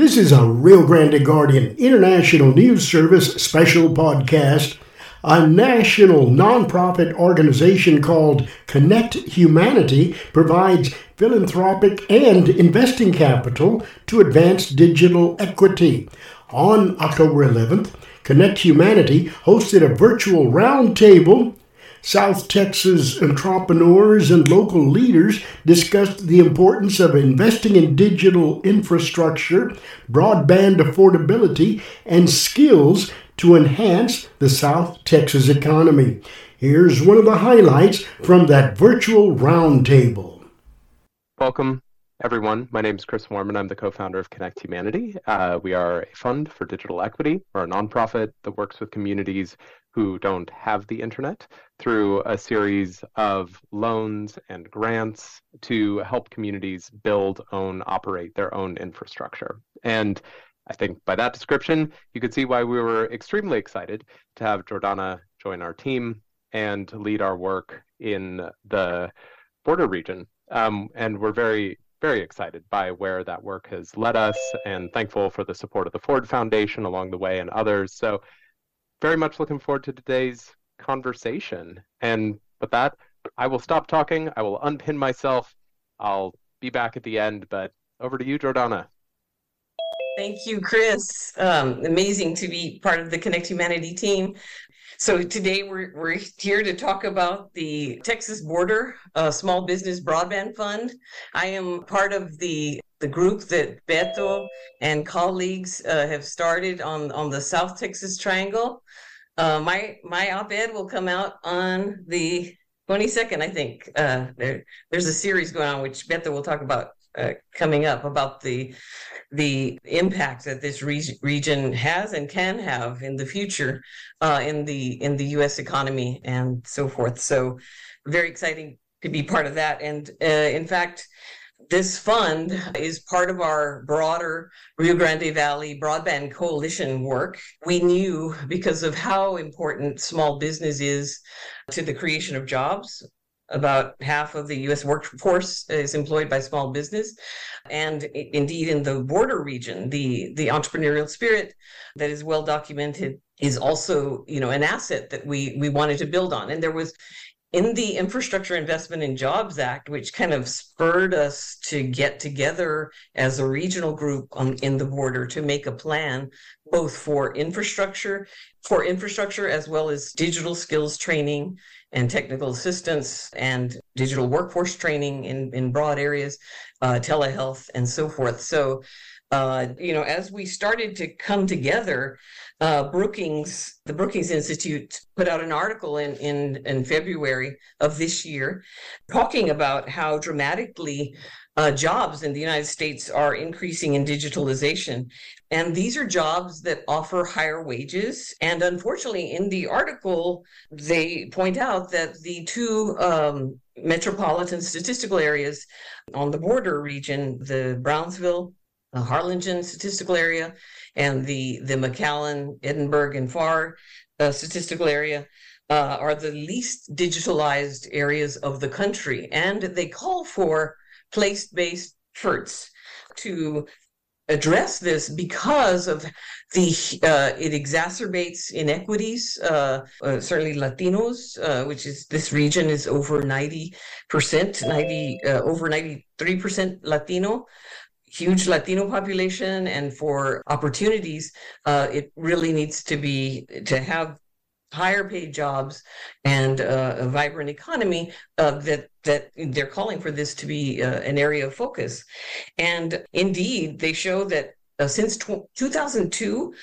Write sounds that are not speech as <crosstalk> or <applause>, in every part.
This is a Rio Grande Guardian International News Service special podcast. A national nonprofit organization called Connect Humanity provides philanthropic and investing capital to advance digital equity. On October 11th, Connect Humanity hosted a virtual roundtable South Texas entrepreneurs and local leaders discussed the importance of investing in digital infrastructure, broadband affordability, and skills to enhance the South Texas economy. Here's one of the highlights from that virtual roundtable. Welcome, everyone. My name is Chris Warman. I'm the co founder of Connect Humanity. Uh, we are a fund for digital equity. We're a nonprofit that works with communities who don't have the internet through a series of loans and grants to help communities build, own, operate their own infrastructure. And I think by that description, you could see why we were extremely excited to have Jordana join our team and lead our work in the border region. Um, and we're very, very excited by where that work has led us and thankful for the support of the Ford Foundation along the way and others. So very much looking forward to today's conversation. And with that, I will stop talking. I will unpin myself. I'll be back at the end, but over to you, Jordana. Thank you, Chris. Um, amazing to be part of the Connect Humanity team. So today we're, we're here to talk about the Texas Border uh, Small Business Broadband Fund. I am part of the the group that Beto and colleagues uh, have started on on the South Texas Triangle. Uh, my my op-ed will come out on the 22nd, I think. Uh, there, there's a series going on which Beto will talk about uh, coming up about the the impact that this re- region has and can have in the future uh, in the in the U.S. economy and so forth. So, very exciting to be part of that. And uh, in fact, this fund is part of our broader Rio Grande Valley Broadband Coalition work. We knew because of how important small business is to the creation of jobs. About half of the US workforce is employed by small business. And indeed, in the border region, the, the entrepreneurial spirit that is well documented is also you know an asset that we we wanted to build on and there was in the Infrastructure Investment and Jobs Act, which kind of spurred us to get together as a regional group on, in the border to make a plan both for infrastructure, for infrastructure as well as digital skills training and technical assistance and digital workforce training in, in broad areas, uh, telehealth and so forth. So, uh, you know, as we started to come together, uh, Brookings, the Brookings Institute put out an article in, in, in February of this year talking about how dramatically uh, jobs in the United States are increasing in digitalization. And these are jobs that offer higher wages. And unfortunately, in the article, they point out that the two um, metropolitan statistical areas on the border region, the Brownsville the Harlingen statistical area and the the McAllen, Edinburg, and Pharr uh, statistical area uh, are the least digitalized areas of the country, and they call for place-based efforts to address this because of the uh, it exacerbates inequities uh, uh, certainly latinos uh, which is this region is over 90% 90 uh, over 93% latino huge Latino population and for opportunities, uh, it really needs to be to have higher paid jobs and uh, a vibrant economy uh, that that they're calling for this to be uh, an area of focus and indeed they show that uh, since 2002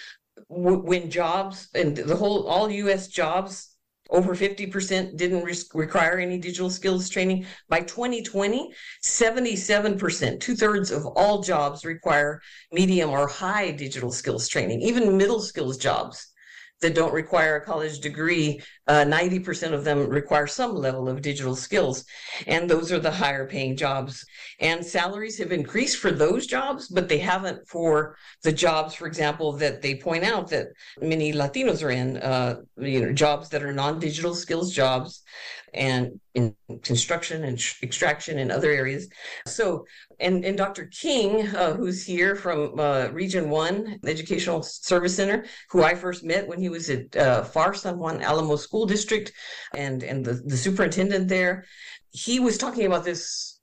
w- when jobs and the whole all us jobs over 50% didn't re- require any digital skills training. By 2020, 77%, two thirds of all jobs require medium or high digital skills training, even middle skills jobs that don't require a college degree, uh, 90% of them require some level of digital skills. And those are the higher paying jobs. And salaries have increased for those jobs, but they haven't for the jobs, for example, that they point out that many Latinos are in, uh, you know, jobs that are non digital skills jobs and in construction and extraction and other areas. So and, and Dr. King, uh, who's here from uh, Region 1 Educational Service Center, who I first met when he was at uh, Pharr San Juan Alamo School District and, and the, the superintendent there, he was talking about this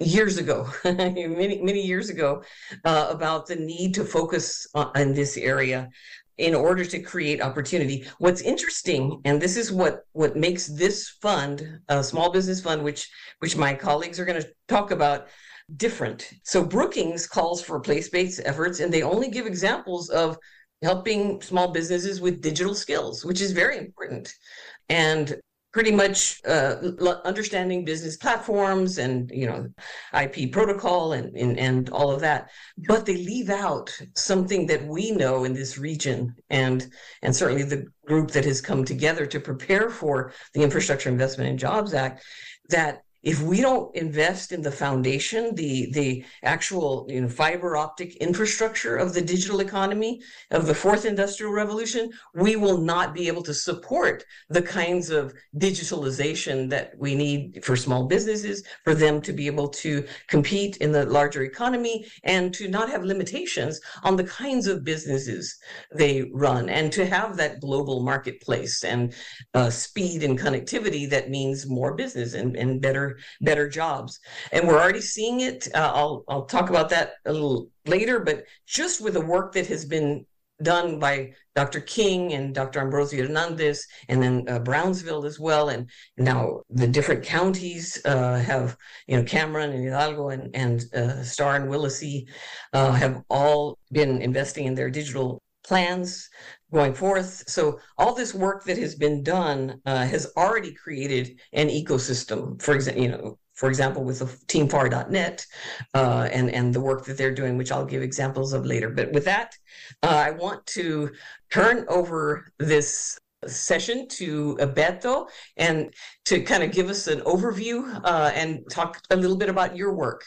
years ago, <laughs> many, many years ago, uh, about the need to focus on, on this area in order to create opportunity. What's interesting, and this is what what makes this fund, a small business fund, which which my colleagues are going to talk about, different. So Brookings calls for place-based efforts, and they only give examples of helping small businesses with digital skills, which is very important. And pretty much uh, understanding business platforms and you know IP protocol and, and and all of that, but they leave out something that we know in this region and and certainly the group that has come together to prepare for the Infrastructure Investment and Jobs Act that if we don't invest in the foundation, the the actual you know fiber optic infrastructure of the digital economy of the fourth industrial revolution, we will not be able to support the kinds of digitalization that we need for small businesses, for them to be able to compete in the larger economy and to not have limitations on the kinds of businesses they run and to have that global marketplace and uh, speed and connectivity that means more business and, and better better jobs. And we're already seeing it. Uh, I'll I'll talk about that a little later, but just with the work that has been done by Dr. King and Dr. Ambrosio Hernandez, and then uh, Brownsville as well. And now the different counties uh, have, you know, Cameron and Hidalgo and, and uh, Starr and Willacy uh, have all been investing in their digital plans going forth. So all this work that has been done uh, has already created an ecosystem. For example, you know, for example, with the teamfar.net uh, and and the work that they're doing, which I'll give examples of later. But with that, uh, I want to turn over this session to Beto and to kind of give us an overview uh, and talk a little bit about your work.